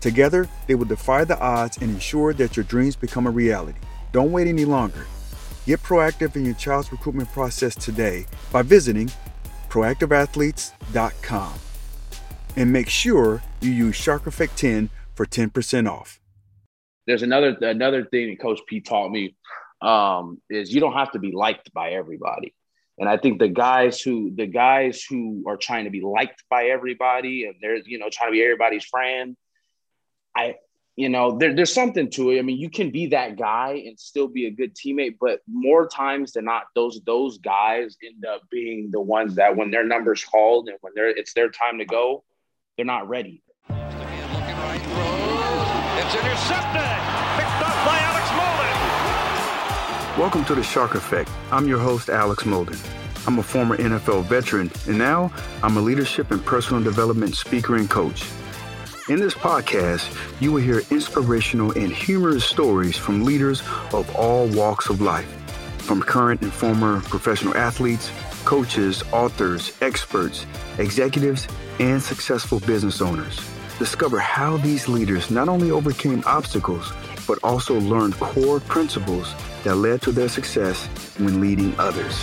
Together, they will defy the odds and ensure that your dreams become a reality. Don't wait any longer. Get proactive in your child's recruitment process today by visiting proactiveathletes.com. And make sure you use Shark Effect 10 for 10% off. There's another another thing that Coach P taught me um, is you don't have to be liked by everybody. And I think the guys who the guys who are trying to be liked by everybody and they're you know trying to be everybody's friend, I, you know, there, there's something to it. I mean, you can be that guy and still be a good teammate, but more times than not, those those guys end up being the ones that when their number's called and when they're it's their time to go, they're not ready. It's intercepted, picked up by Alex Molden. Welcome to the Shark Effect. I'm your host, Alex Molden. I'm a former NFL veteran, and now I'm a leadership and personal development speaker and coach. In this podcast, you will hear inspirational and humorous stories from leaders of all walks of life, from current and former professional athletes, coaches, authors, experts, executives, and successful business owners. Discover how these leaders not only overcame obstacles, but also learned core principles that led to their success when leading others.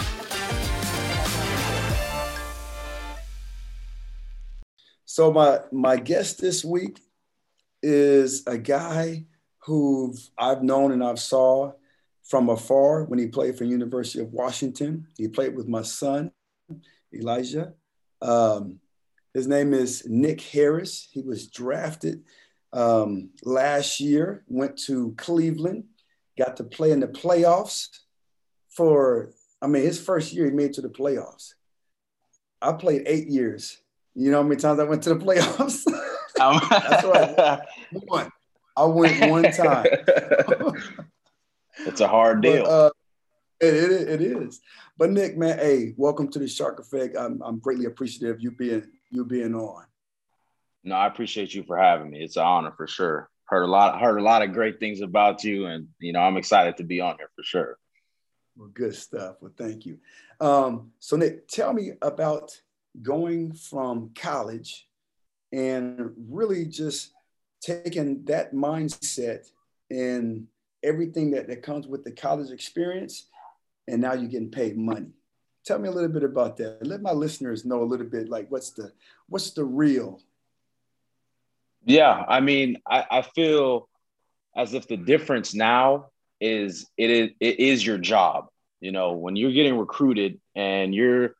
So my my guest this week is a guy who I've known and I've saw from afar when he played for University of Washington. He played with my son, Elijah. Um, his name is Nick Harris. He was drafted um, last year, went to Cleveland, got to play in the playoffs for, I mean, his first year he made to the playoffs. I played eight years you know how many times I went to the playoffs? Um, That's right. One. I went one time. it's a hard deal. But, uh, it, it, it is. But Nick, man, hey, welcome to the Shark Effect. I'm, I'm greatly appreciative you being you being on. No, I appreciate you for having me. It's an honor for sure. Heard a lot, heard a lot of great things about you, and you know, I'm excited to be on here for sure. Well, good stuff. Well, thank you. Um, so Nick, tell me about going from college and really just taking that mindset and everything that, that comes with the college experience and now you're getting paid money. Tell me a little bit about that. Let my listeners know a little bit like what's the what's the real? Yeah i mean i, I feel as if the difference now is it is it is your job. You know when you're getting recruited and you're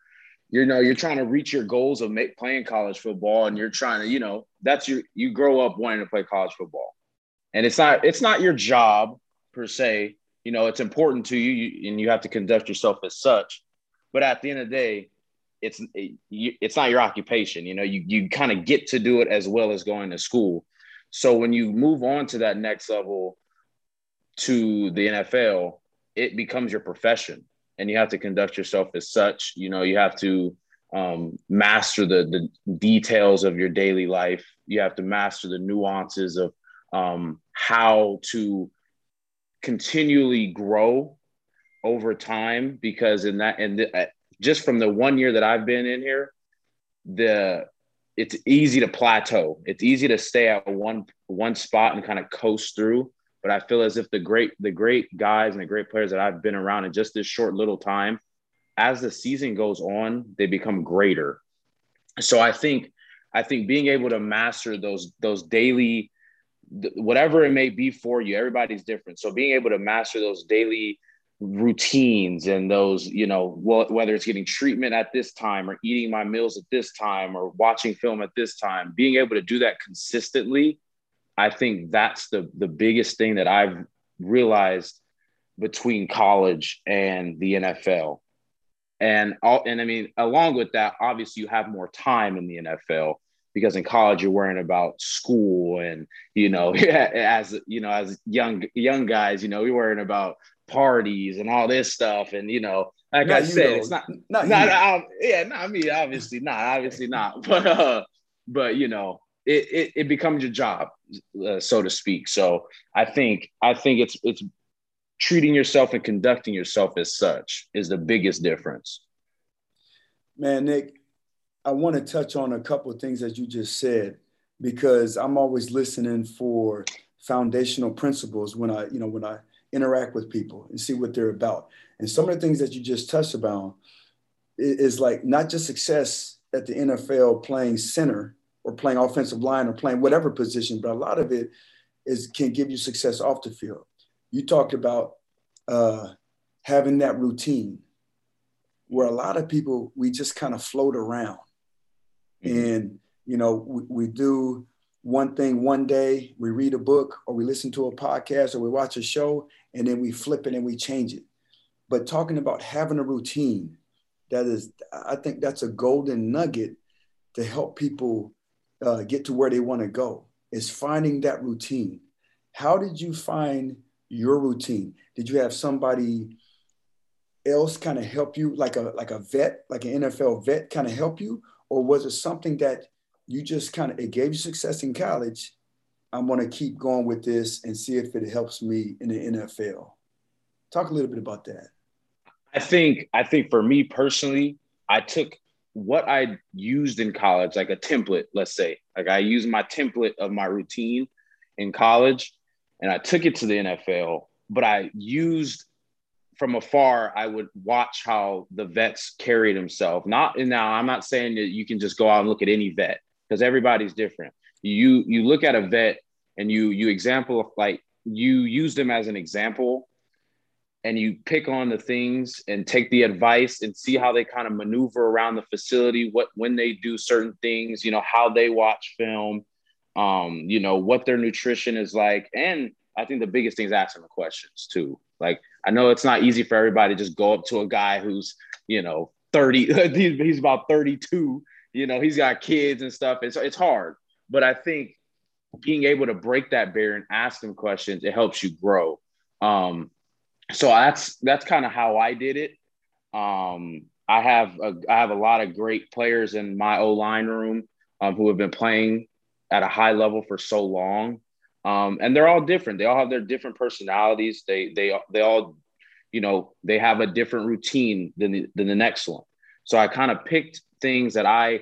you know you're trying to reach your goals of make, playing college football and you're trying to you know that's your you grow up wanting to play college football. And it's not it's not your job per se. You know it's important to you, and you have to conduct yourself as such. But at the end of the day it's it's not your occupation. You know you you kind of get to do it as well as going to school. So when you move on to that next level to the NFL it becomes your profession and you have to conduct yourself as such. You know, you have to um, master the the details of your daily life. You have to master the nuances of um, how to continually grow over time because in that and uh, just from the one year that I've been in here, the it's easy to plateau. It's easy to stay at one one spot and kind of coast through. But I feel as if the great the great guys and the great players that I've been around in just this short little time, as the season goes on, they become greater. So I think I think being able to master those those daily whatever it may be for you, everybody's different. So being able to master those daily routines and those, you know, whether it's getting treatment at this time or eating my meals at this time or watching film at this time, being able to do that consistently, I think that's the the biggest thing that I've realized between college and the NFL. And all and I mean, along with that, obviously you have more time in the NFL because in college you're worrying about school and you know as you know as young young guys you know we're worrying about parties and all this stuff. And you know like not i said it's not not, not yeah not I mean obviously not obviously not. But uh but you know it it, it becomes your job uh, so to speak so i think i think it's it's treating yourself and conducting yourself as such is the biggest difference man nick I want to touch on a couple of things that you just said because I'm always listening for foundational principles when I, you know, when I interact with people and see what they're about. And some of the things that you just touched about is like not just success at the NFL playing center or playing offensive line or playing whatever position, but a lot of it is can give you success off the field. You talked about uh, having that routine where a lot of people we just kind of float around Mm-hmm. And, you know, we, we do one thing one day, we read a book or we listen to a podcast or we watch a show, and then we flip it and we change it. But talking about having a routine, that is, I think that's a golden nugget to help people uh, get to where they want to go, is finding that routine. How did you find your routine? Did you have somebody else kind of help you, like a like a vet, like an NFL vet, kind of help you, or was it something that you just kind of it gave you success in college i'm going to keep going with this and see if it helps me in the nfl talk a little bit about that i think i think for me personally i took what i used in college like a template let's say like i used my template of my routine in college and i took it to the nfl but i used from afar, I would watch how the vets carried himself. Not now I'm not saying that you can just go out and look at any vet because everybody's different. You you look at a vet and you you example like you use them as an example and you pick on the things and take the advice and see how they kind of maneuver around the facility what when they do certain things you know how they watch film um you know what their nutrition is like and i think the biggest thing is asking the questions too like I know it's not easy for everybody to just go up to a guy who's, you know, 30, he's about 32, you know, he's got kids and stuff. It's, it's hard. But I think being able to break that barrier and ask them questions, it helps you grow. Um, so that's that's kind of how I did it. Um, I have a, I have a lot of great players in my O line room um, who have been playing at a high level for so long um, and they're all different. They all have their different personalities. They they they all, you know, they have a different routine than the, than the next one. So I kind of picked things that I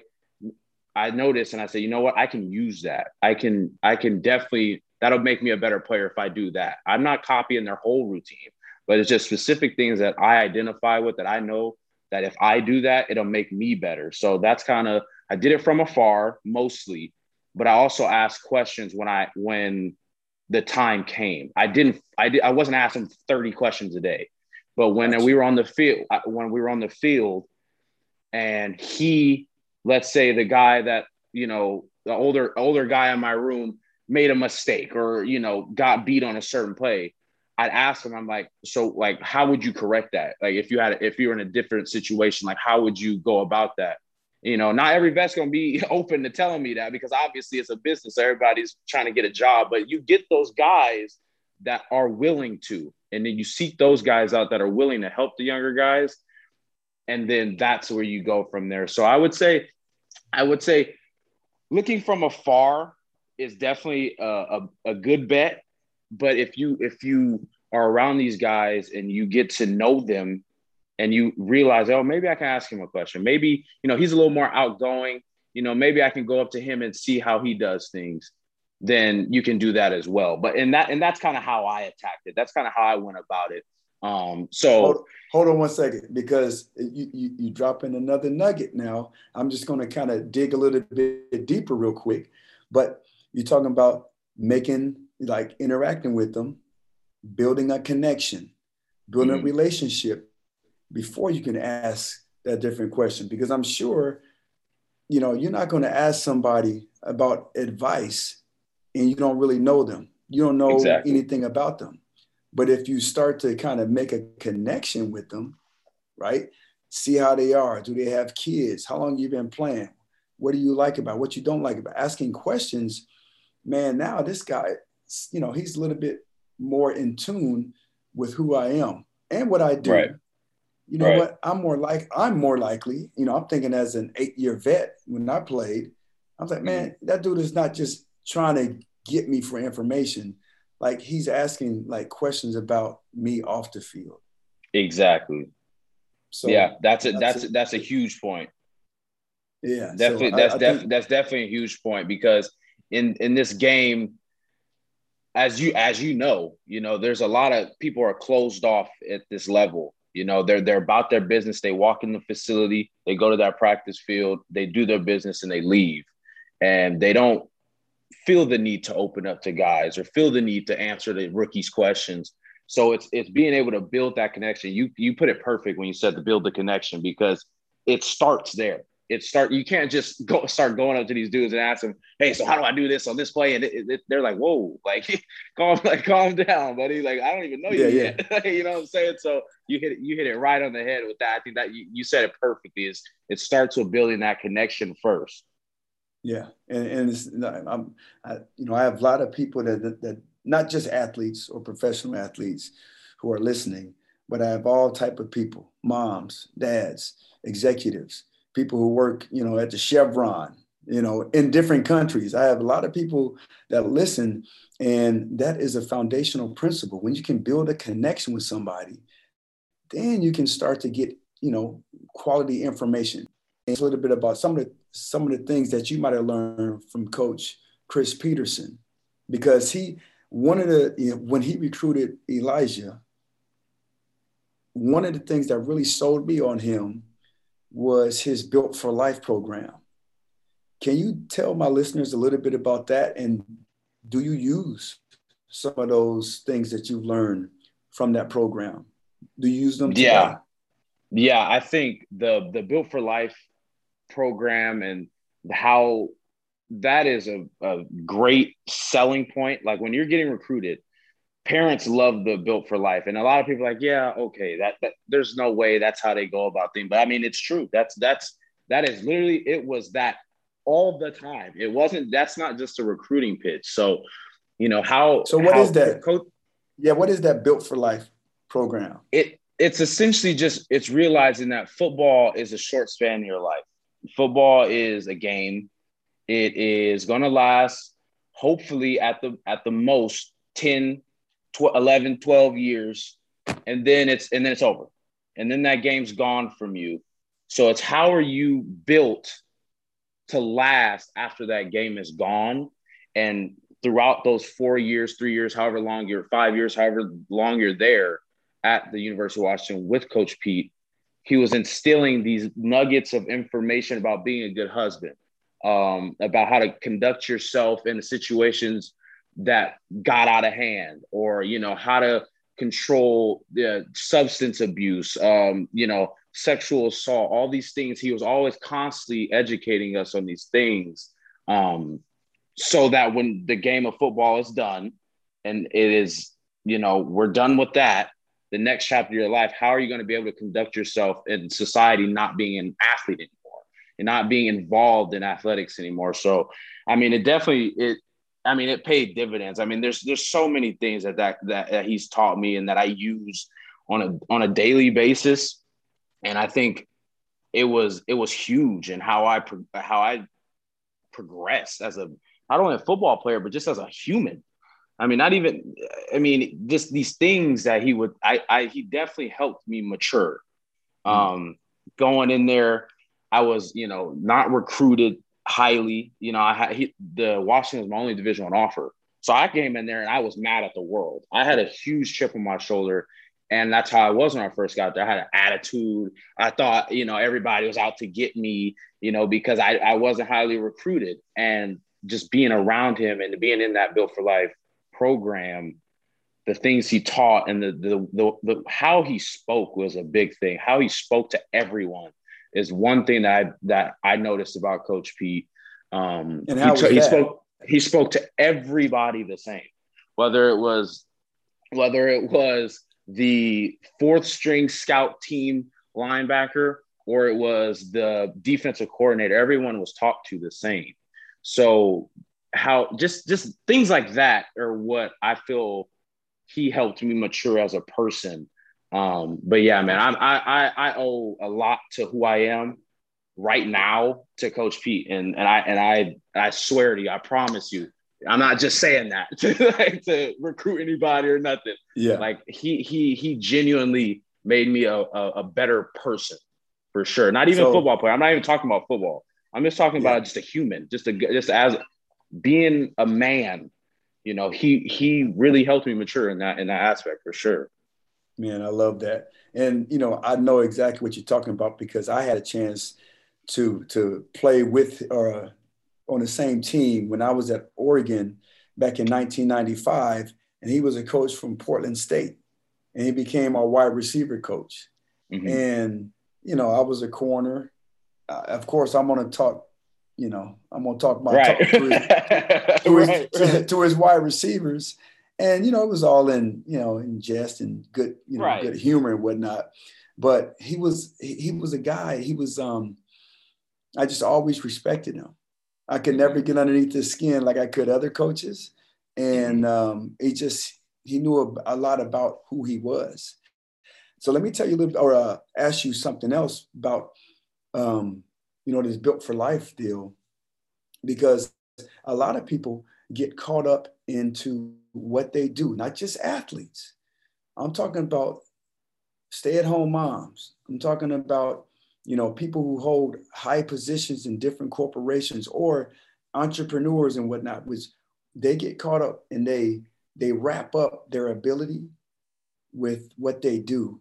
I noticed, and I said, you know what, I can use that. I can I can definitely that'll make me a better player if I do that. I'm not copying their whole routine, but it's just specific things that I identify with that I know that if I do that, it'll make me better. So that's kind of I did it from afar mostly but I also asked questions when I when the time came. I didn't I did I wasn't asking 30 questions a day. But when gotcha. we were on the field uh, when we were on the field and he let's say the guy that, you know, the older older guy in my room made a mistake or, you know, got beat on a certain play, I'd ask them, I'm like, so like, how would you correct that? Like, if you had, if you were in a different situation, like, how would you go about that? you know, not every vet's gonna be open to telling me that because obviously it's a business. Everybody's trying to get a job, but you get those guys that are willing to, and then you seek those guys out that are willing to help the younger guys, and then that's where you go from there. So I would say, I would say, looking from afar is definitely a, a, a good bet. But if you if you are around these guys and you get to know them and you realize, oh, maybe I can ask him a question. Maybe, you know, he's a little more outgoing. You know, maybe I can go up to him and see how he does things. Then you can do that as well. But in that, and that's kind of how I attacked it. That's kind of how I went about it. Um, so hold, hold, on one second, because you, you you drop in another nugget now. I'm just going to kind of dig a little bit deeper real quick. But you're talking about making like interacting with them, building a connection, building mm-hmm. a relationship before you can ask that different question. Because I'm sure, you know, you're not going to ask somebody about advice and you don't really know them. You don't know exactly. anything about them. But if you start to kind of make a connection with them, right? See how they are. Do they have kids? How long you been playing? What do you like about? What you don't like about? Asking questions, man. Now this guy, you know, he's a little bit more in tune with who I am and what I do. Right. You know right. what? I'm more like I'm more likely. You know, I'm thinking as an eight year vet when I played, I was like, man, mm-hmm. that dude is not just trying to get me for information like he's asking like questions about me off the field. Exactly. So yeah, that's a that's that's a, that's a huge point. Yeah, definitely. So that's I, I def, think, that's definitely a huge point because in in this game, as you as you know, you know, there's a lot of people are closed off at this level. You know, they're they're about their business. They walk in the facility, they go to that practice field, they do their business, and they leave. And they don't feel the need to open up to guys or feel the need to answer the rookies' questions. So it's it's being able to build that connection. You you put it perfect when you said to build the connection because it starts there. It start you can't just go start going up to these dudes and ask them, hey, so how do I do this on this play? And it, it, they're like, whoa, like calm like calm down, buddy. Like I don't even know you yeah, yet. Yeah. you know what I'm saying? So you hit it, you hit it right on the head with that. I think that you, you said it perfectly. Is it starts with building that connection first. Yeah, and and it's, I'm, I, you know, I have a lot of people that, that, that not just athletes or professional athletes who are listening, but I have all type of people: moms, dads, executives, people who work, you know, at the Chevron, you know, in different countries. I have a lot of people that listen, and that is a foundational principle. When you can build a connection with somebody, then you can start to get, you know, quality information. It's a little bit about some of the some of the things that you might have learned from Coach Chris Petersen, because he one of the you know, when he recruited Elijah, one of the things that really sold me on him was his Built for Life program. Can you tell my listeners a little bit about that? And do you use some of those things that you've learned from that program? Do you use them? Today? Yeah. Yeah, I think the the Built for Life program and how that is a, a great selling point. Like when you're getting recruited, parents love the built for life. And a lot of people like, yeah, okay, that, that there's no way that's how they go about things. But I mean, it's true. That's that's that is literally it was that all the time. It wasn't that's not just a recruiting pitch. So, you know, how so what how is that? Coach, yeah, what is that built for life program? It it's essentially just it's realizing that football is a short span in your life football is a game. It is going to last hopefully at the at the most 10 12, 11 12 years and then it's and then it's over. And then that game's gone from you. So it's how are you built to last after that game is gone and throughout those 4 years, 3 years, however long you're 5 years, however long you're there at the University of Washington with coach Pete he was instilling these nuggets of information about being a good husband, um, about how to conduct yourself in the situations that got out of hand, or you know how to control the substance abuse, um, you know, sexual assault, all these things. He was always constantly educating us on these things, um, so that when the game of football is done, and it is, you know, we're done with that the next chapter of your life, how are you going to be able to conduct yourself in society not being an athlete anymore and not being involved in athletics anymore? So, I mean, it definitely it. I mean, it paid dividends. I mean, there's there's so many things that that that, that he's taught me and that I use on a on a daily basis, and I think it was it was huge in how I how I progressed as a not only a football player but just as a human I mean, not even. I mean, just these things that he would. I. I. He definitely helped me mature. Mm. Um, going in there, I was, you know, not recruited highly. You know, I had he, the Washington was my only division on offer. So I came in there and I was mad at the world. I had a huge chip on my shoulder. And that's how I was when I first got there. I had an attitude. I thought, you know, everybody was out to get me, you know, because I, I wasn't highly recruited. And just being around him and being in that Built for Life program, the things he taught and the, the, the, the how he spoke was a big thing. How he spoke to everyone is one thing that I, that I noticed about Coach Pete. Um, and how he, he spoke he spoke to everybody the same, whether it was whether it was the fourth string scout team linebacker or it was the defensive coordinator. Everyone was talked to the same. So how just just things like that are what I feel he helped me mature as a person. Um, but yeah, man, I, I I owe a lot to who I am right now to Coach Pete, and and I and I I swear to you, I promise you, I'm not just saying that to like, to recruit anybody or nothing. Yeah, like he he he genuinely made me a a, a better person for sure. Not even so, football player. I'm not even talking about football. I'm just talking yeah. about just a human, just a just as being a man. You know, he he really helped me mature in that in that aspect for sure. Man, I love that. And you know, I know exactly what you're talking about because I had a chance to to play with or uh, on the same team when I was at Oregon back in 1995, and he was a coach from Portland State, and he became our wide receiver coach. Mm-hmm. And you know, I was a corner. Uh, of course, I'm going to talk. You know, I'm going to talk about right. talk to, his, to, his, right. to, to, his wide receivers, and you know, it was all in you know in jest and good you know right. good humor and whatnot. But he was he, he was a guy. He was um I just always respected him. I could never get underneath his skin like I could other coaches. And mm-hmm. um, he just, he knew a, a, lot about who he was. So let me tell you a little, or uh, ask you something else about, um, you know, this built for life deal, because a lot of people get caught up into what they do, not just athletes. I'm talking about stay at home moms. I'm talking about you know, people who hold high positions in different corporations or entrepreneurs and whatnot, which they get caught up and they they wrap up their ability with what they do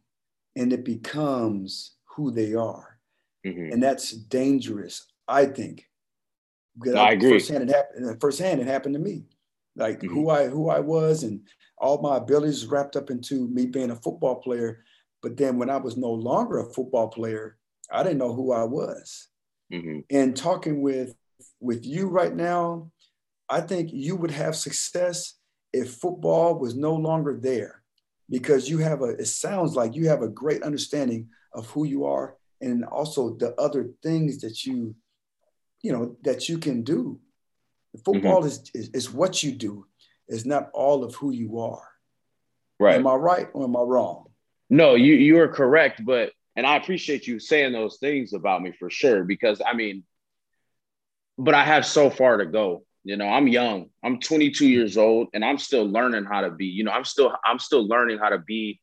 and it becomes who they are. Mm-hmm. And that's dangerous, I think. No, I, I agree. Firsthand it, happened, firsthand, it happened to me. Like mm-hmm. who I who I was and all my abilities wrapped up into me being a football player. But then when I was no longer a football player, I didn't know who I was. Mm-hmm. And talking with with you right now, I think you would have success if football was no longer there because you have a it sounds like you have a great understanding of who you are and also the other things that you you know that you can do football mm-hmm. is, is, is what you do it's not all of who you are right am i right or am i wrong no you you are correct but and I appreciate you saying those things about me for sure, because I mean, but I have so far to go. You know, I'm young. I'm 22 years old and I'm still learning how to be, you know, I'm still I'm still learning how to be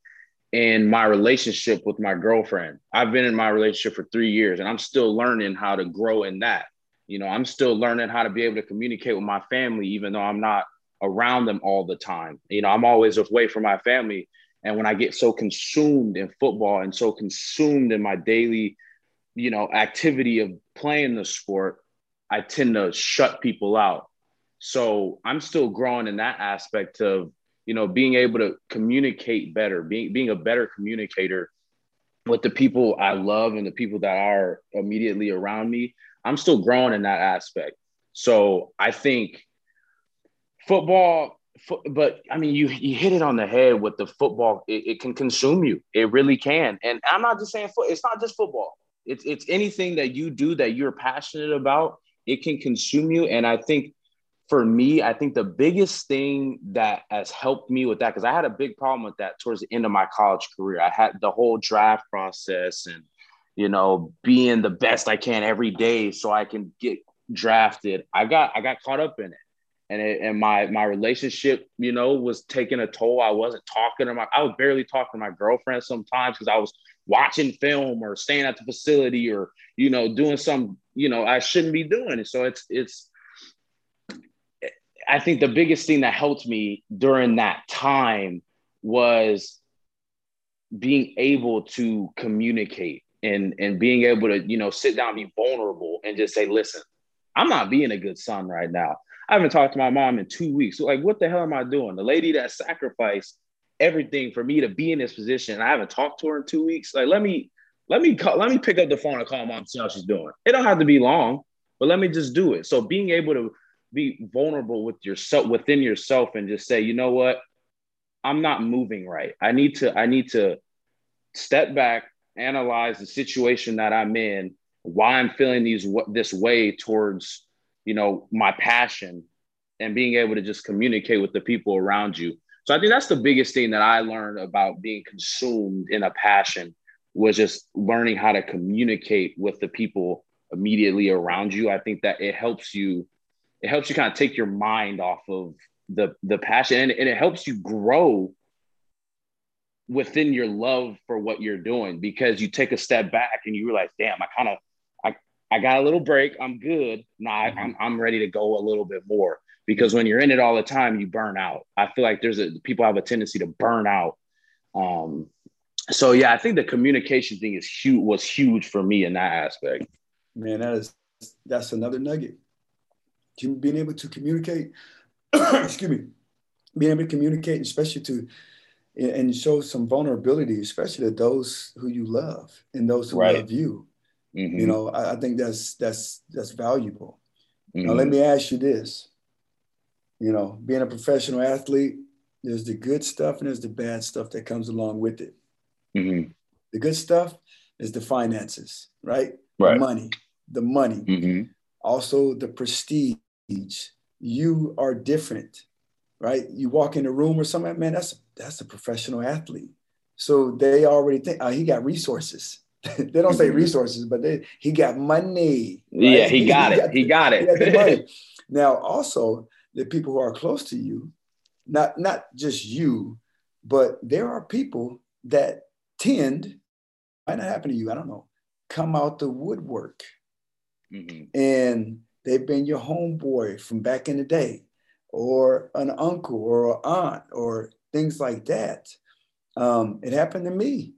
in my relationship with my girlfriend. I've been in my relationship for 3 years and I'm still learning how to grow in that. You know, I'm still learning how to be able to communicate with my family even though I'm not around them all the time. You know, I'm always away from my family and when I get so consumed in football and so consumed in my daily, you know, activity of playing the sport, I tend to shut people out. So I'm still growing in that aspect of, you know, being able to communicate better, being being a better communicator with the people I love and the people that are immediately around me. I'm still growing in that aspect. So I think football but I mean, you you hit it on the head with the football. It, it, can consume you. It really can. And I'm not just saying foot. It's not just football. It's it's anything that you do that you're passionate about. It can consume you. And I think for me, I think the biggest thing that has helped me with that because I had a big problem with that towards the end of my college career. I had the whole draft process and you know being the best I can every day so I can get drafted. I got I got caught up in it and it, and my my relationship, you know, was taking a toll. I wasn't talking to my, I was barely talking to my girlfriend sometimes because I was watching film or staying at the facility or you know doing some you know I shouldn't be doing. So it's it's. I think the biggest thing that helped me during that time was being able to communicate and and being able to you know sit down be vulnerable and just say listen i'm not being a good son right now. I haven't talked to my mom in two weeks. So like what the hell am i doing? The lady that sacrificed everything for me to be in this position i haven't talked to her in two weeks. Like let me let me call let me pick up the phone and call mom and see how she's doing. It don't have to be long but let me just do it. So being able to be vulnerable with yourself within yourself and just say you know what? I'm not moving right. I need to i need to step back analyze the situation that I'm in, why I'm feeling these this way towards, you know, my passion and being able to just communicate with the people around you. So I think that's the biggest thing that I learned about being consumed in a passion was just learning how to communicate with the people immediately around you. I think that it helps you, it helps you kind of take your mind off of the the passion and, and it helps you grow within your love for what you're doing because you take a step back and you realize, damn, I kind of I I got a little break. I'm good. Now mm-hmm. I'm I'm ready to go a little bit more because when you're in it all the time, you burn out. I feel like there's a people have a tendency to burn out. Um, so yeah, I think the communication thing is huge was huge for me in that aspect. Man, that is that's another nugget. Being able to communicate, excuse me, being able to communicate, especially to and show some vulnerability, especially to those who you love and those who right. love you. Mm-hmm. You know, I, I, think that's that's that's valuable. Mm-hmm. Now, let mm-hmm. me ask you this. You know, being a professional athlete, there's the good stuff and there's the bad stuff that comes along with it. Mm-hmm. The good stuff is the finances, right? right. The money, the money. Mm-hmm. Also, the prestige. You are different, right? You walk in a room or something, man, that's that's a professional athlete. So they already think oh, he got resources. they don't say mm-hmm. resources, but they, he got money. Right? Yeah, he got he, it. He got, he got it. now, also the people who are close to you, not not just you, but there are people that tend might not happen to you. I don't know. Come out the woodwork, mm-hmm. and they've been your homeboy from back in the day, or an uncle or an aunt or things like that. Um, it happened to me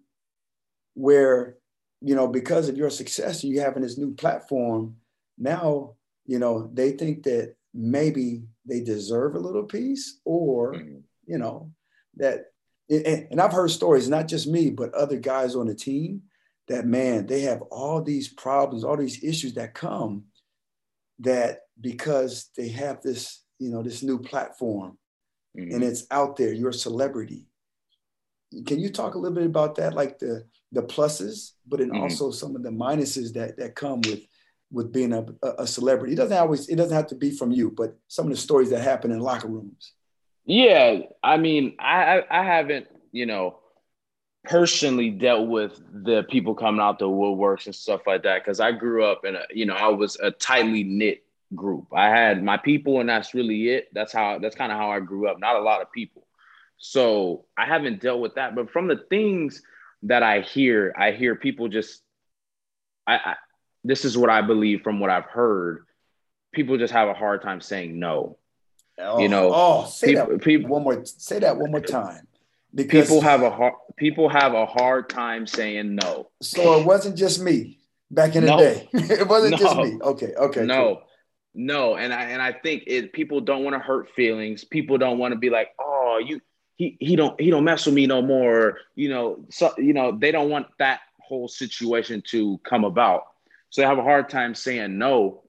where, you know, because of your success and you having this new platform, now, you know, they think that maybe they deserve a little piece or, mm-hmm. you know, that, and, and I've heard stories, not just me, but other guys on the team that, man, they have all these problems, all these issues that come that because they have this, you know, this new platform mm-hmm. and it's out there. You're a celebrity. Can you talk a little bit about that, like the the pluses, but then mm-hmm. also some of the minuses that that come with with being a, a celebrity? It doesn't always it doesn't have to be from you, but some of the stories that happen in locker rooms. Yeah, I mean, I I haven't you know personally dealt with the people coming out the woodworks and stuff like that because I grew up in a you know I was a tightly knit group. I had my people, and that's really it. That's how that's kind of how I grew up. Not a lot of people. So I haven't dealt with that. But from the things that I hear, I hear people just I, I this is what I believe from what I've heard. People just have a hard time saying no. Oh, you know, oh, say people, that people, one more. Say that one more time. Because people have a hard people have a hard time saying no. So it wasn't just me back in the no. day. it wasn't no. just me. Okay, okay. No, cool. No, and I and I think it people don't want to hurt feelings. People don't want to be like, oh, you he he don't he don't mess with me no more. You know, so you know, they don't want that whole situation to come about. So they have a hard time saying no.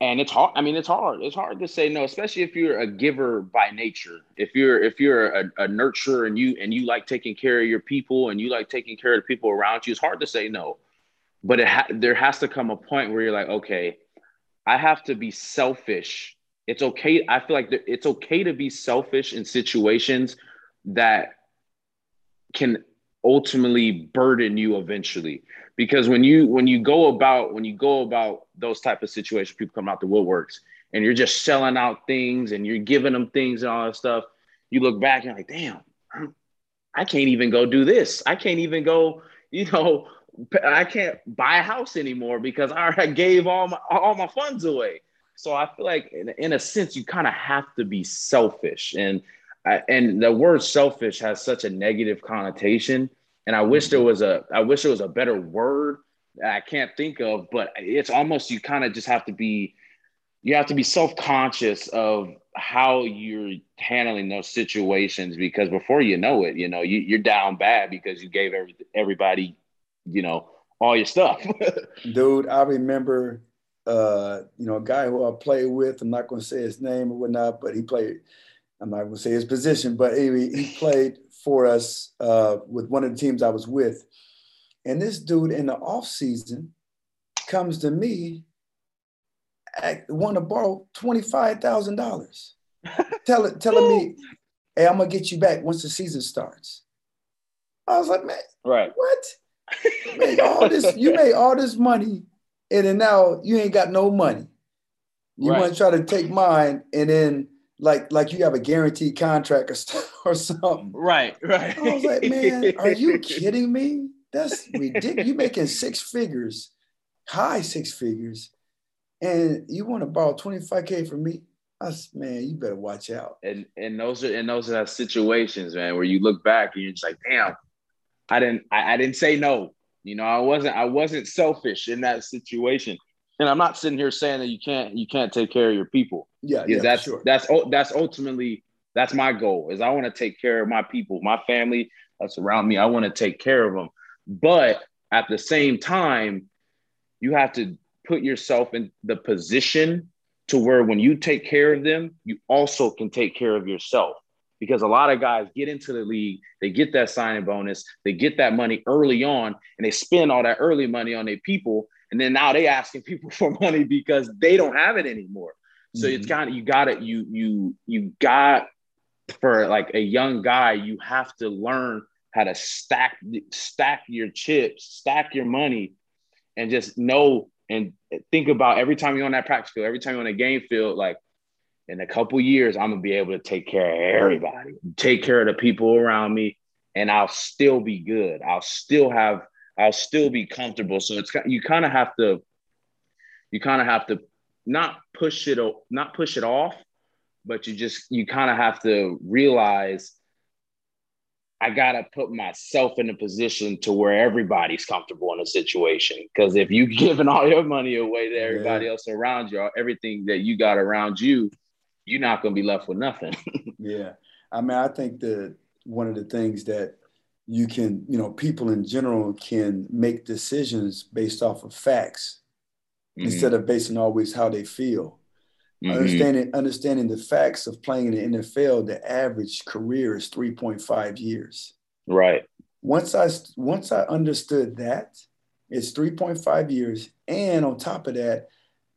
And it's hard. I mean, it's hard. It's hard to say no, especially if you're a giver by nature. If you're if you're a, a nurturer and you and you like taking care of your people and you like taking care of the people around you, it's hard to say no. But it ha- there has to come a point where you're like, okay, I have to be selfish. It's okay. I feel like it's okay to be selfish in situations that can ultimately burden you eventually because when you when you go about when you go about those type of situations people come out the woodworks and you're just selling out things and you're giving them things and all that stuff, you look back and you're like, damn, I can't even go do this. I can't even go, you know, I can't buy a house anymore because I gave all my all my funds away. So I feel like, in, in a sense, you kind of have to be selfish, and and the word selfish has such a negative connotation. And I wish there mm-hmm. was a I wish there was a better word I can't think of, but it's almost you kind of just have to be you have to be self conscious of how you're handling those situations because before you know it, you know, you, are down bad because you gave every, everybody, you know, all your stuff. Dude, I remember, uh, you know, a guy who I played with, I'm not going to say his name or whatnot, but he played, I'm not going to say his position, but anyway, he played for us uh, with one of the teams I was with. And this dude in the off season comes to me want to borrow $25,000. Tell it, telling me, hey, I'm gonna get you back once the season starts. I was like, man, right. What? You made all this, you made all this money, and then now you ain't got no money. You right. want to try to take mine and then like like you have a guaranteed contract or, or something. Right, right. I was like, man, are you kidding me? That's ridiculous. You making six figures, high six figures, and you want to borrow 25k from me us man you better watch out and and those are and those are situations man where you look back and you're just like damn i didn't I, I didn't say no. You know i wasn't i wasn't selfish in that situation. And i'm not sitting here saying that you can't you can't take care of your people. Yeah, yeah that's sure. that's that's ultimately that's my goal is i want to take care of my people my family that's around me. I want to take care of them but at the same time you have to put yourself in the position to where when you take care of them, you also can take care of yourself. Because a lot of guys get into the league, they get that signing bonus, they get that money early on, and they spend all that early money on their people. And then now they asking people for money because they don't have it anymore. So mm-hmm. it's kind of you got it, you you you got for like a young guy, you have to learn how to stack stack your chips, stack your money, and just know and think about every time you're on that practice field, every time you're on a game field, like in a couple years, I'm gonna be able to take care of everybody, take care of the people around me, and I'll still be good. I'll still have, I'll still be comfortable. So it's you kind of have to, you kind of have to not push it, not push it off, but you just you kind of have to realize I gotta put myself in a position to where everybody's comfortable in a situation. Because if you giving all your money away to everybody yeah. else around you, everything that you got around you, you're not gonna be left with nothing. yeah, I mean, I think that one of the things that you can, you know, people in general can make decisions based off of facts mm-hmm. instead of basing always how they feel. Mm-hmm. Understanding understanding the facts of playing in the NFL, the average career is 3.5 years. Right. Once I once I understood that, it's 3.5 years. And on top of that,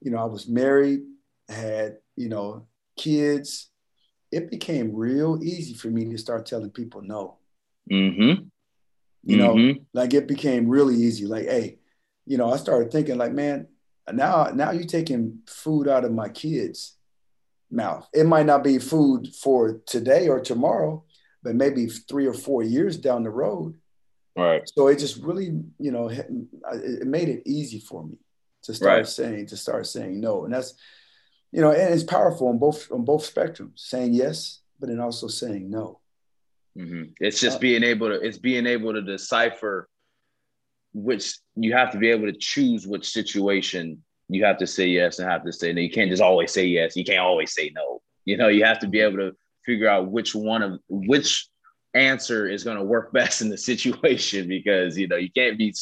you know, I was married, had, you know, kids. It became real easy for me to start telling people no. Mm-hmm. You know, mm-hmm. like it became really easy. Like, hey, you know, I started thinking, like, man, now now you're taking food out of my kids mouth it might not be food for today or tomorrow but maybe three or four years down the road right so it just really you know it made it easy for me to start right. saying to start saying no and that's you know and it's powerful on both on both spectrums saying yes but then also saying no mm-hmm. it's just uh, being able to it's being able to decipher which you have to be able to choose which situation you have to say yes and have to say no. You can't just always say yes. You can't always say no. You know, you have to be able to figure out which one of which answer is going to work best in the situation because you know you can't be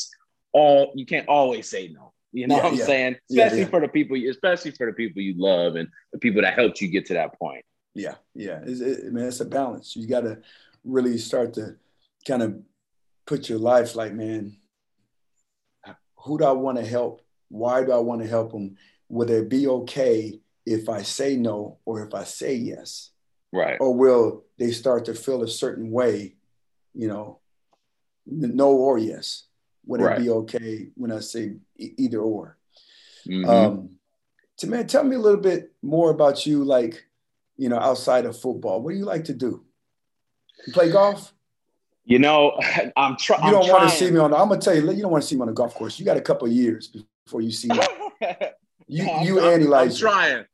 all you can't always say no. You know yeah, what I'm yeah. saying? Especially yeah, for the people, especially for the people you love and the people that helped you get to that point. Yeah, yeah. It's, it, man, it's a balance. You got to really start to kind of put your life like, man, who do I want to help? Why do I want to help them? Will it be okay if I say no or if I say yes? Right. Or will they start to feel a certain way, you know, no or yes? Would right. it be okay when I say either or? Mm-hmm. Um, to man, tell me a little bit more about you, like, you know, outside of football. What do you like to do? You play golf? You know, I'm, trying. You don't want to see me on. The, I'm gonna tell you, you don't want to see me on the golf course. You got a couple years before you see me. You, no, you I'm, and Elijah. I'm trying.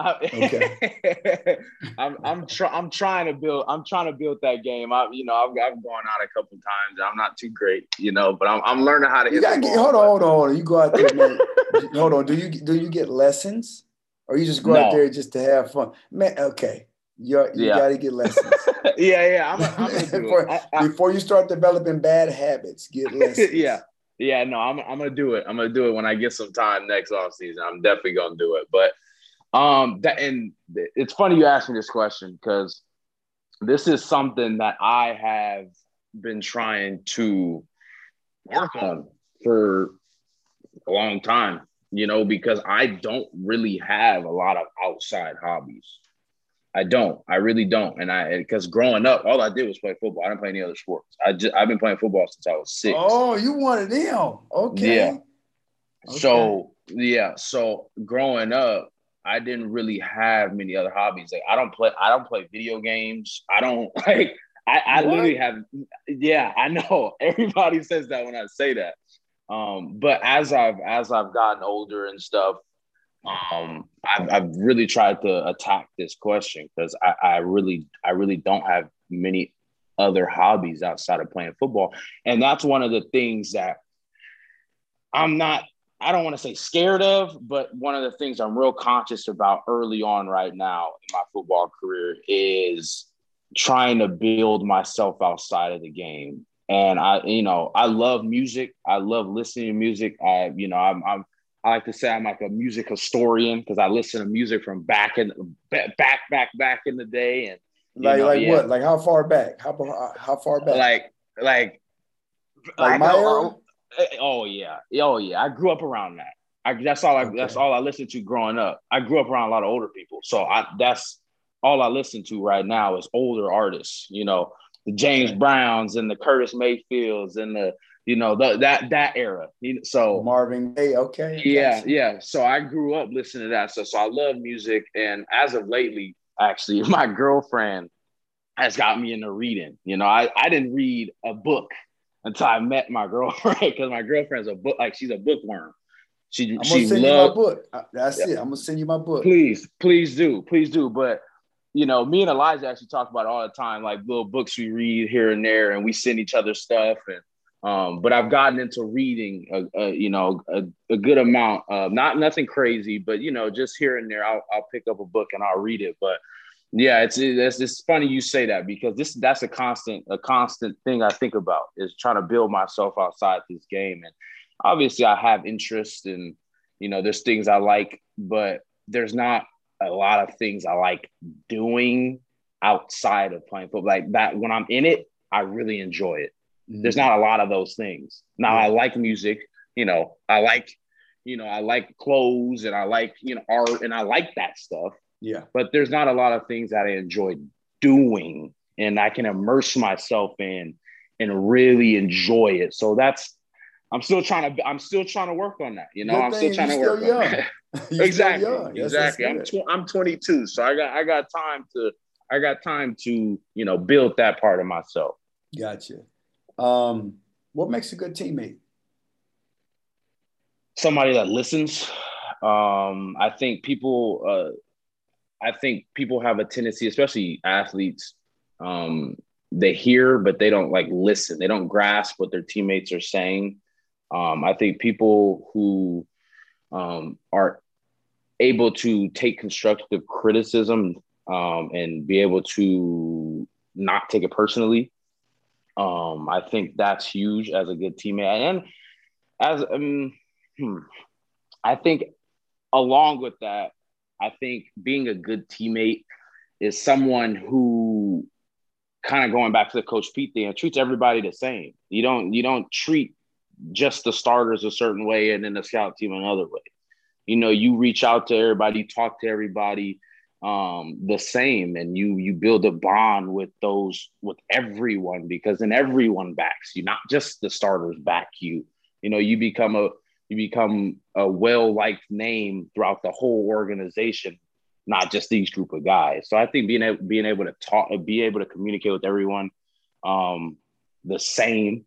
Okay. I'm I'm trying I'm trying to build I'm trying to build that game. I you know I've, I've gone out a couple times. I'm not too great, you know, but I'm, I'm learning how to. You gotta get, hold on, hold on, hold on. You go out there, man. hold on. Do you do you get lessons, or you just go no. out there just to have fun, man? Okay, you you yeah. gotta get lessons. yeah, yeah. I'm, I'm before, I, I, before you start developing bad habits, get lessons. yeah. Yeah, no, I'm, I'm gonna do it. I'm gonna do it when I get some time next off season. I'm definitely gonna do it. But um, that and it's funny you asked me this question because this is something that I have been trying to work on for a long time, you know, because I don't really have a lot of outside hobbies. I don't. I really don't. And I because growing up, all I did was play football. I didn't play any other sports. I just I've been playing football since I was six. Oh, you wanted them. Okay. Yeah. Okay. So yeah. So growing up, I didn't really have many other hobbies. Like I don't play, I don't play video games. I don't like. I, I literally have. Yeah, I know. Everybody says that when I say that. Um, but as I've as I've gotten older and stuff, um, I've, I've really tried to attack this question because I, I really I really don't have many other hobbies outside of playing football, and that's one of the things that I'm not I don't want to say scared of, but one of the things I'm real conscious about early on right now in my football career is trying to build myself outside of the game. And I, you know, I love music. I love listening to music. I, you know, I'm, I'm I like to say I'm like a music historian because I listen to music from back in back back back in the day and like know, like yeah. what like how far back how how far back like like like, like my era? Eh, oh yeah, oh yeah. I grew up around that. I, that's all I okay. that's all I listened to growing up. I grew up around a lot of older people, so I that's all I listen to right now is older artists. You know, the James Browns and the Curtis Mayfields and the you know the, that that era. So Marvin Gaye, okay. Yeah, yeah. So I grew up listening to that. So so I love music, and as of lately, actually, my girlfriend has got me into reading. You know, I I didn't read a book until I met my girlfriend because my girlfriend's a book like she's a bookworm. She I'm she send loved, you my book. That's yeah. it. I'm gonna send you my book. Please, please do, please do. But you know, me and Elijah actually talk about all the time, like little books we read here and there, and we send each other stuff. And um, but I've gotten into reading, a, a you know, a, a, good amount. Of, not nothing crazy, but you know, just here and there, I'll, I'll pick up a book and I'll read it. But yeah, it's, it's it's funny you say that because this that's a constant a constant thing I think about is trying to build myself outside this game, and obviously I have interest in you know there's things I like, but there's not a lot of things I like doing outside of playing football. Like that when I'm in it, I really enjoy it. Mm-hmm. There's not a lot of those things. Now I like music, you know, I like you know I like clothes and I like you know art and I like that stuff yeah. But there's not a lot of things that I enjoy doing and I can immerse myself in and really enjoy it. So that's I'm still trying to I'm still trying to work on that. You know, Good I'm still trying to work young. on that. exactly. Yes, exactly. I'm tw- I'm 22, so I got I got time to I got time to, you know, build that part of myself. Gotcha. Um, what makes a good teammate? Somebody that listens. Um, I think people uh, I think people have a tendency, especially athletes, um, they hear but they don't like listen. They don't grasp what their teammates are saying. Um, I think people who um, are able to take constructive criticism um, and be able to not take it personally. Um, I think that's huge as a good teammate. And as um, hmm, I think along with that, I think being a good teammate is someone who kind of going back to the coach Pete thing treats everybody the same. You don't you don't treat just the starters a certain way and then the scout team another way. You know, you reach out to everybody, talk to everybody um, the same, and you you build a bond with those with everyone because then everyone backs you, not just the starters back you. You know, you become a you become a well-liked name throughout the whole organization, not just these group of guys. So I think being able being able to talk, be able to communicate with everyone um, the same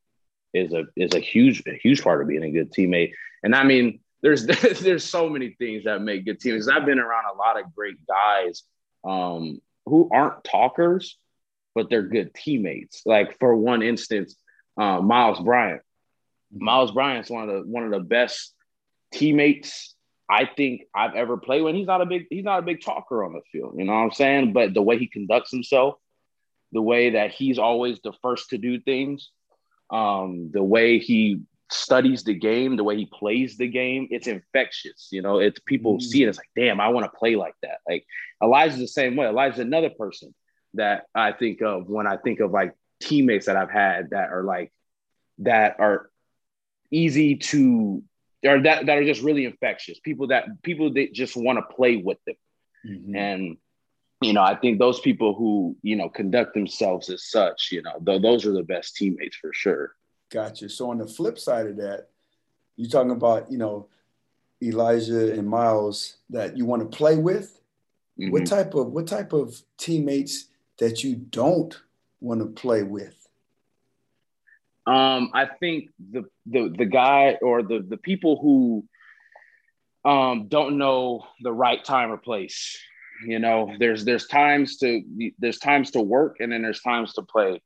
is a is a huge a huge part of being a good teammate. And I mean, there's there's so many things that make good teammates. I've been around a lot of great guys um, who aren't talkers, but they're good teammates. Like for one instance, uh, Myles Bryant. Myles Bryant's one of the one of the best teammates I think I've ever played with. He's not a big he's not a big talker on the field, you know what I'm saying? But the way he conducts himself, the way that he's always the first to do things, um, the way he studies the game, the way he plays the game, it's infectious. You know, it's people mm. see it. It's like, damn, I want to play like that. Like Elijah's the same way. Elijah's another person that I think of when I think of like teammates that I've had that are like that are easy to or that, that are just really infectious. People that people that just want to play with them. Mm-hmm. And you know, I think those people who, you know, conduct themselves as such, you know, th- those are the best teammates for sure. Gotcha. So on the flip side of that, you're talking about, you know, Elijah and Myles that you want to play with. Mm-hmm. What type of what type of teammates that you don't want to play with? Um, I think the the the guy or the the people who um, don't know the right time or place. You know, there's there's times to there's times to work and then there's times to play.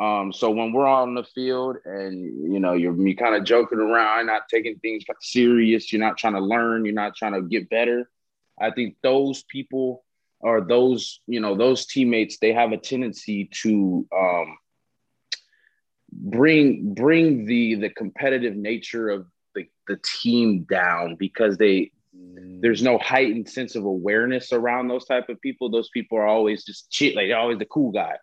Um, so when we're on the field and you know you're you kind of joking around, not taking things serious, you're not trying to learn, you're not trying to get better. I think those people or those you know those teammates they have a tendency to um, bring bring the the competitive nature of the, the team down because they there's no heightened sense of awareness around those type of people. Those people are always just cheat like they're always the cool guy.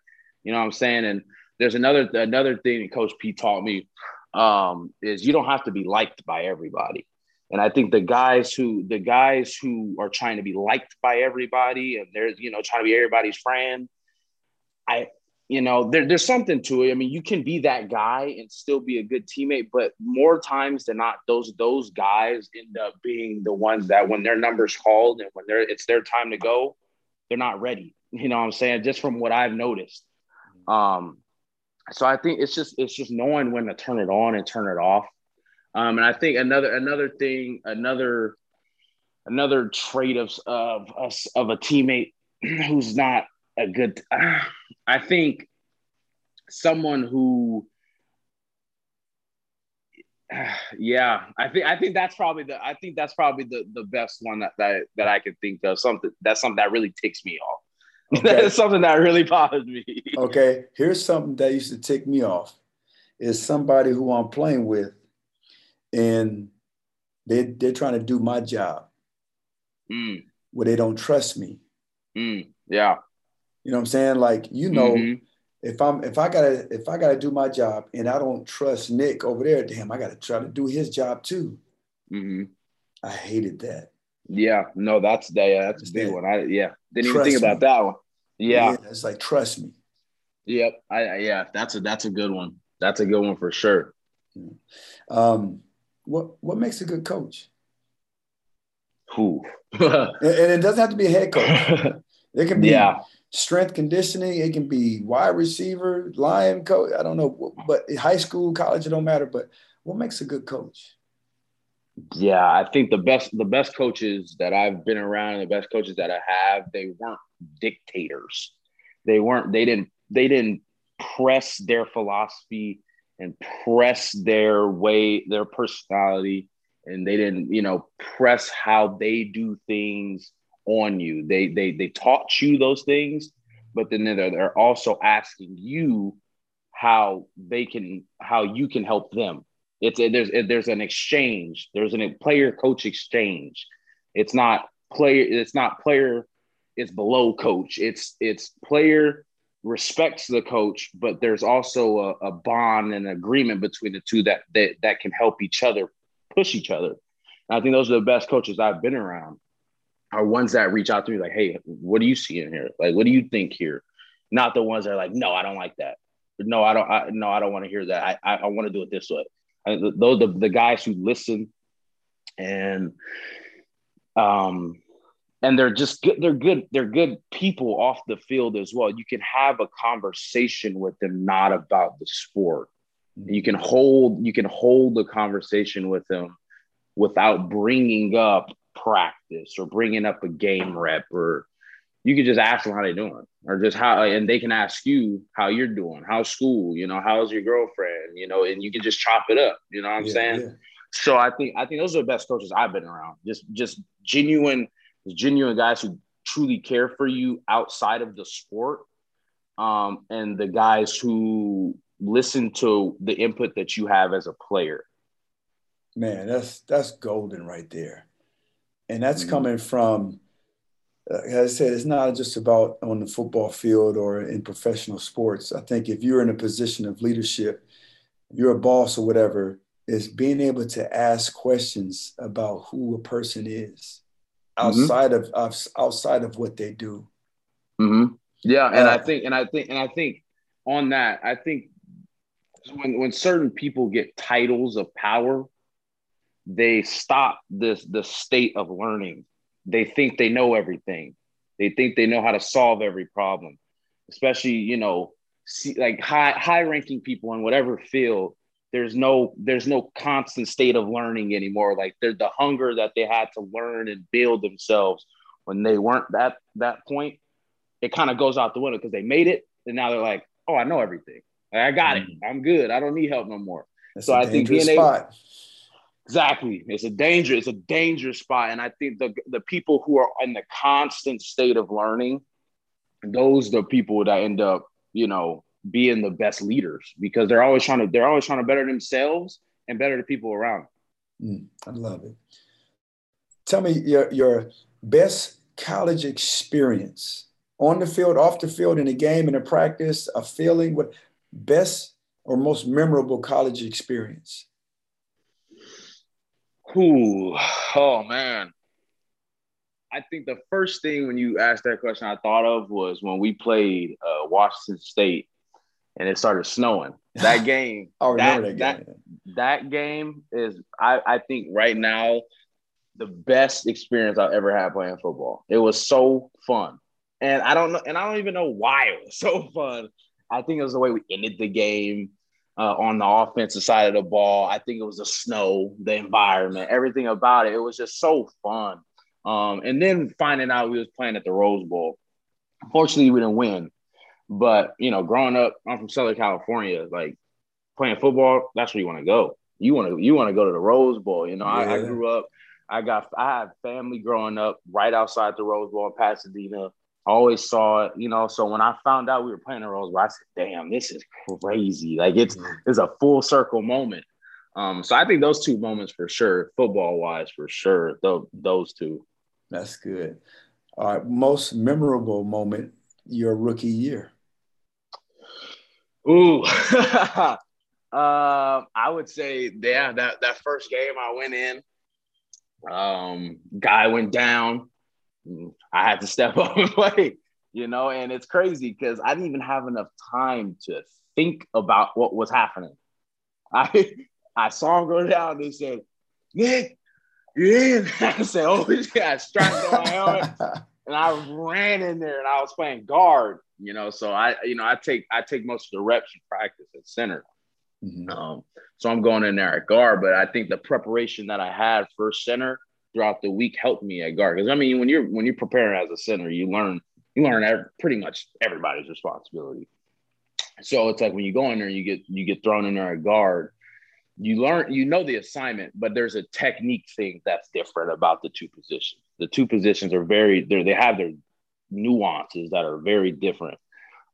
You know what i'm saying? And there's another another thing that Coach P taught me um, is you don't have to be liked by everybody. And I think the guys who the guys who are trying to be liked by everybody and they're you know trying to be everybody's friend, I you know there, there's something to it. I mean, you can be that guy and still be a good teammate, but more times than not, those those guys end up being the ones that when their number's called and when they're it's their time to go, they're not ready. You know what I'm saying? Just from what I've noticed. Um, so I think it's just it's just knowing when to turn it on and turn it off. Um, and I think another another thing, another another trait of of us of a teammate who's not a good. Uh, I think someone who. Uh, yeah, I think I think that's probably the I think that's probably the the best one that that, that I could think of. Something that's something that really ticks me off. Okay. That's something that really bothers me. okay, here's something that used to tick me off. Is somebody who I'm playing with, and they they're trying to do my job, mm. where they don't trust me. Mm. Yeah, you know what I'm saying? Like you know, mm-hmm. if I'm if I gotta if I gotta do my job and I don't trust Nick over there, damn, I gotta try to do his job too. Mm-hmm. I hated that. Yeah, no, that's that. Yeah, that's a big one. I yeah, didn't even think about me. that one. Yeah. yeah. it's like trust me. Yep. I yeah, that's a that's a good one. That's a good one for sure. Yeah. Um, what what makes a good coach? Who? and, and, it doesn't have to be a head coach. It can be yeah. Strength conditioning. It can be wide receiver, line coach. I don't know, but high school, college, it don't matter. But what makes a good coach? Yeah, I think the best the best coaches that I've been around, the best coaches that I have, they weren't dictators. They weren't. They didn't. They didn't press their philosophy and press their way, their personality, and they didn't, you know, press how they do things on you. They they they taught you those things, but then they're, they're also asking you how they can how you can help them. It's a, there's there's an exchange. There's a player coach exchange. It's not player. It's not player it's below coach. It's it's player respects the coach, but there's also a, a bond and agreement between the two that, that that can help each other push each other. And I think those are the best coaches I've been around. Are ones that reach out to me like, "Hey, what do you see in here? Like, what do you think here?" Not the ones that are like, "No, I don't like that. No, I don't. I, no, I don't want to hear that. I I, I want to do it this way." And those the, the guys who listen and um and they're just good they're good they're good people off the field as well you can have a conversation with them not about the sport you can hold you can hold the conversation with them without bringing up practice or bringing up a game rep or you can just ask them how they're doing or just how and they can ask you how you're doing how's school you know how's your girlfriend you know and you can just chop it up you know what i'm yeah, saying? yeah. so i think i think those are the best coaches i've been around just just genuine genuine guys who truly care for you outside of the sport um, and the guys who listen to the input that you have as a player. Man that's that's golden right there and that's mm-hmm. coming from like I said, it's not just about on the football field or in professional sports. I think if you're in a position of leadership, you're a boss or whatever, is being able to ask questions about who a person is mm-hmm. outside mm-hmm. of, outside of what they do. Mm-hmm. Yeah, and uh, I think, and I think, and I think on that, I think when when certain people get titles of power, they stop this the state of learning they think they know everything. They think they know how to solve every problem, especially you know, see, like high high ranking people in whatever field. There's no there's no constant state of learning anymore. Like there's the hunger that they had to learn and build themselves when they weren't that that point. It kind of goes out the window because they made it, and now they're like, oh, I know everything. Like, I got mm-hmm. it. I'm good. I don't need help no more. That's so I think being spot. able Exactly. It's a danger. It's a dangerous spot. And I think the the people who are in the constant state of learning, those the people that end up, you know, being the best leaders because they're always trying to they're always trying to better themselves and better the people around. Mm, I love it. Tell me your your best college experience on the field, off the field, in a game, in a practice, a feeling. What best or most memorable college experience? Ooh, oh man. I think the first thing when you asked that question I thought of was when we played uh, Washington State and it started snowing. That game, I remember that, that game. That, that game is, I, I think, right now, the best experience I've ever had playing football. It was so fun, and I don't know, and I don't even know why it was so fun. I think it was the way we ended the game uh, on the offensive side of the ball. I think it was the snow, the environment, everything about it. It was just so fun. Um, and then finding out we was playing at the Rose Bowl. Unfortunately, we didn't win. But you know, growing up, I'm from Southern California. Like playing football, that's where you want to go. You want to you want to go to the Rose Bowl. You know, yeah. I, I grew up. I got I had family growing up right outside the Rose Bowl in Pasadena always saw it, you know. So when I found out we were playing the Rose Bowl, I said, "Damn, this is crazy! Like it's mm-hmm. it's a full circle moment." Um, so I think those two moments for sure, football wise, for sure, th- those two. That's good. All right, most memorable moment your rookie year. Ooh, uh, I would say, yeah, that that first game I went in, um, guy went down I had to step up and play, you know, and it's crazy because I didn't even have enough time to think about what was happening. I I saw him go down and they said, Nick, yeah." I said, Oh, yeah, I strapped on my helmet. and I ran in there and I was playing guard, you know. So I, you know, I take I take most of the reps in practice at center. Mm-hmm. Um, so I'm going in there at guard, but I think the preparation that I had for center throughout the week helped me at guard. Because I mean, when you're when you're preparing as a center, you learn you learn every, pretty much everybody's responsibility. So it's like when you go in there, you get you get thrown in there at guard. You learn, you know the assignment, but there's a technique thing that's different about the two positions. The two positions are very they they have their nuances that are very different.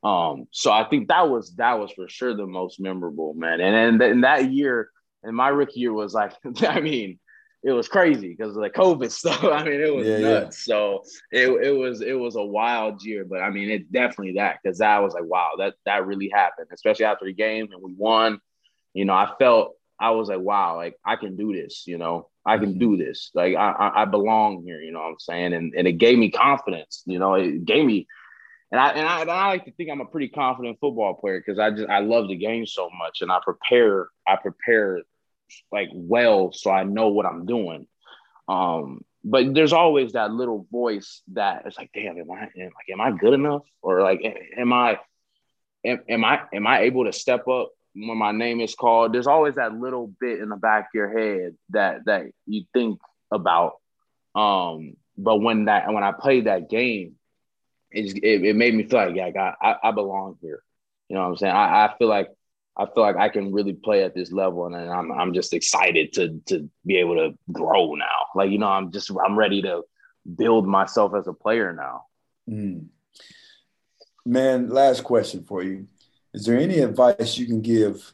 Um, so I think that was that was for sure the most memorable, man. And and, and that year, and my rookie year was like, I mean, it was crazy because of the COVID stuff. I mean, it was yeah, nuts. Yeah. So it, it was it was a wild year, but I mean, it definitely that because I was like, wow, that that really happened, especially after the game and we won. You know, I felt I was like, wow, like I can do this. You know, I can do this. Like I I, I belong here. You know what I'm saying? And and it gave me confidence. You know, it gave me. And I, and I and I like to think I'm a pretty confident football player because I just I love the game so much and I prepare I prepare like well so I know what I'm doing. Um, but there's always that little voice that is like, damn, am I am, like, am I good enough? Or like, am I, am, am I, am I able to step up when my name is called? There's always that little bit in the back of your head that that you think about. Um, but when that when I played that game, it, it, it made me feel like, yeah, I got, I, I belong here. You know what I'm saying? I, I feel like I feel like I can really play at this level, and I'm I'm just excited to to be able to grow now. Like you know, I'm just I'm ready to build myself as a player now. Mm. Man, last question for you: Is there any advice you can give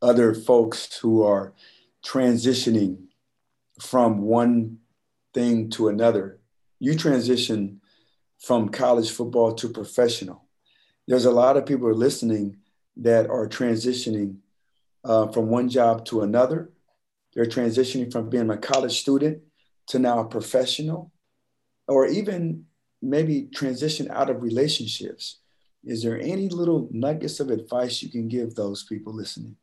other folks who are transitioning from one thing to another? You transition from college football to professional. There's a lot of people listening that are transitioning uh, from one job to another. They're transitioning from being a college student to now a professional, or even maybe transition out of relationships. Is there any little nuggets of advice you can give those people listening?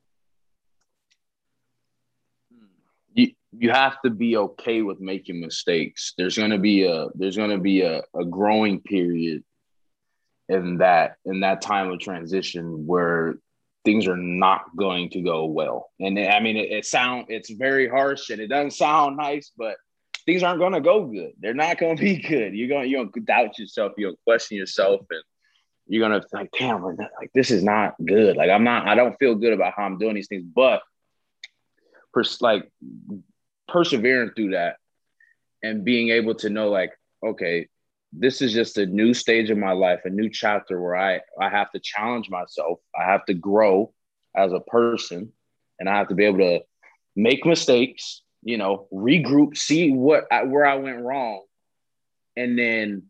You, you have to be okay with making mistakes. There's gonna be a there's gonna be a, a growing period in that in that time of transition where things are not going to go well. And I mean, it, it sound it's very harsh and it doesn't sound nice, but things aren't going to go good. They're not going to be good. You're going you're to doubt yourself. To question yourself, and you're to like, damn, like this is not good. Like I'm not. I don't feel good about how I'm doing these things. But pers- like persevering through that and being able to know, like, okay, this is just a new stage of my life, a new chapter where I I have to challenge myself. I have to grow as a person, and I have to be able to make mistakes. You know, regroup, see what where I went wrong, and then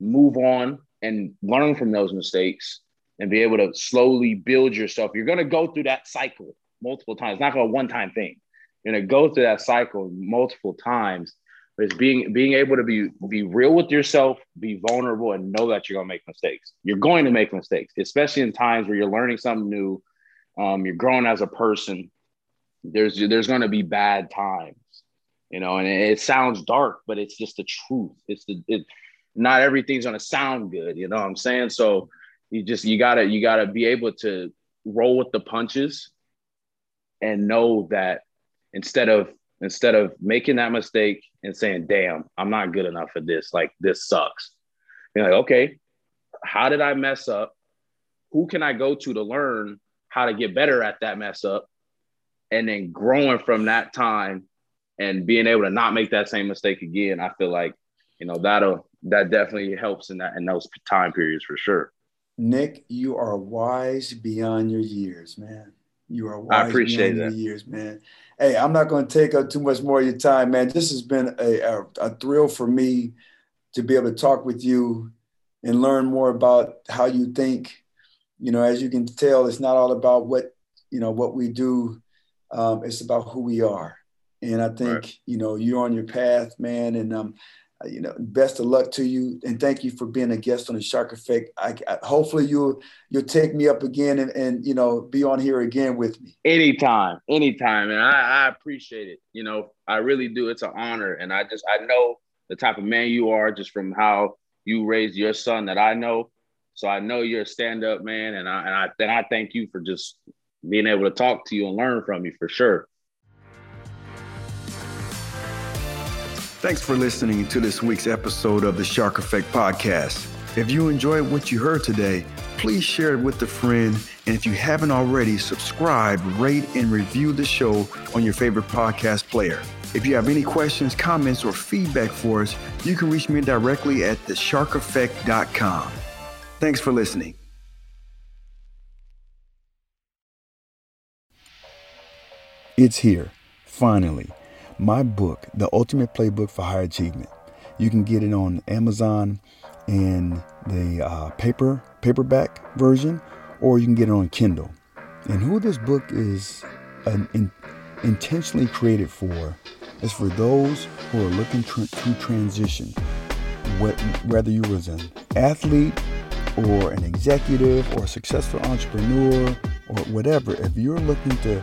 move on and learn from those mistakes and be able to slowly build yourself. You're going to go through that cycle multiple times. It's not a one time thing. You're going to go through that cycle multiple times it's being being able to be be real with yourself, be vulnerable, and know that you're gonna make mistakes. You're going to make mistakes, especially in times where you're learning something new. Um, you're growing as a person. There's there's gonna be bad times, you know, and it, it sounds dark, but it's just the truth. It's the it. Not everything's gonna sound good, you know what I'm saying? So you just you gotta you gotta be able to roll with the punches and know that instead of instead of making that mistake and saying, damn, I'm not good enough for this. Like, this sucks. You're like, okay, how did I mess up? Who can I go to to learn how to get better at that mess up? And then growing from that time and being able to not make that same mistake again, I feel like, you know, that'll, that definitely helps in that, in those time periods for sure. Nick, you are wise beyond your years, man. You are wise I appreciate that. years, man. Hey, I'm not going to take up too much more of your time, man. This has been a, a, a thrill for me to be able to talk with you and learn more about how you think. You know, as you can tell, it's not all about what you know what we do. Um, it's about who we are, and I think right. you know you're on your path, man. And um, Uh, you know, best of luck to you, and thank you for being a guest on the Shark Effect. I, I, hopefully you'll you'll take me up again and, and you know be on here again with me. Anytime, anytime, and I, I appreciate it. You know, I really do. It's an honor, and I just I know the type of man you are just from how you raised your son that I know. So I know you're a stand up man, and I and I and I thank you for just being able to talk to you and learn from you for sure. Thanks for listening to this week's episode of the Shark Effect Podcast. If you enjoyed what you heard today, please share it with a friend. And if you haven't already, subscribe, rate, and review the show on your favorite podcast player. If you have any questions, comments, or feedback for us, you can reach me directly at thesharkeffect.com. Thanks for listening. It's here, finally my book, The Ultimate Playbook for Higher Achievement. You can get it on Amazon in the uh, paper paperback version, or you can get it on Kindle. And who this book is an, in, intentionally created for is for those who are looking to transition. What, whether you was an athlete or an executive or a successful entrepreneur or whatever, if you're looking to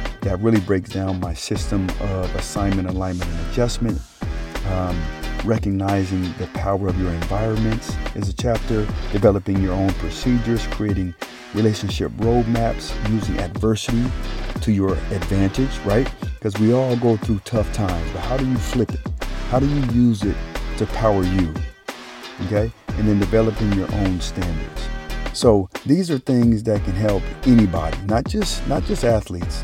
that really breaks down my system of assignment, alignment, and adjustment. Um, recognizing the power of your environments is a chapter. Developing your own procedures, creating relationship roadmaps, using adversity to your advantage, right? Because we all go through tough times, but how do you flip it? How do you use it to power you? Okay? And then developing your own standards. So these are things that can help anybody, not just not just athletes.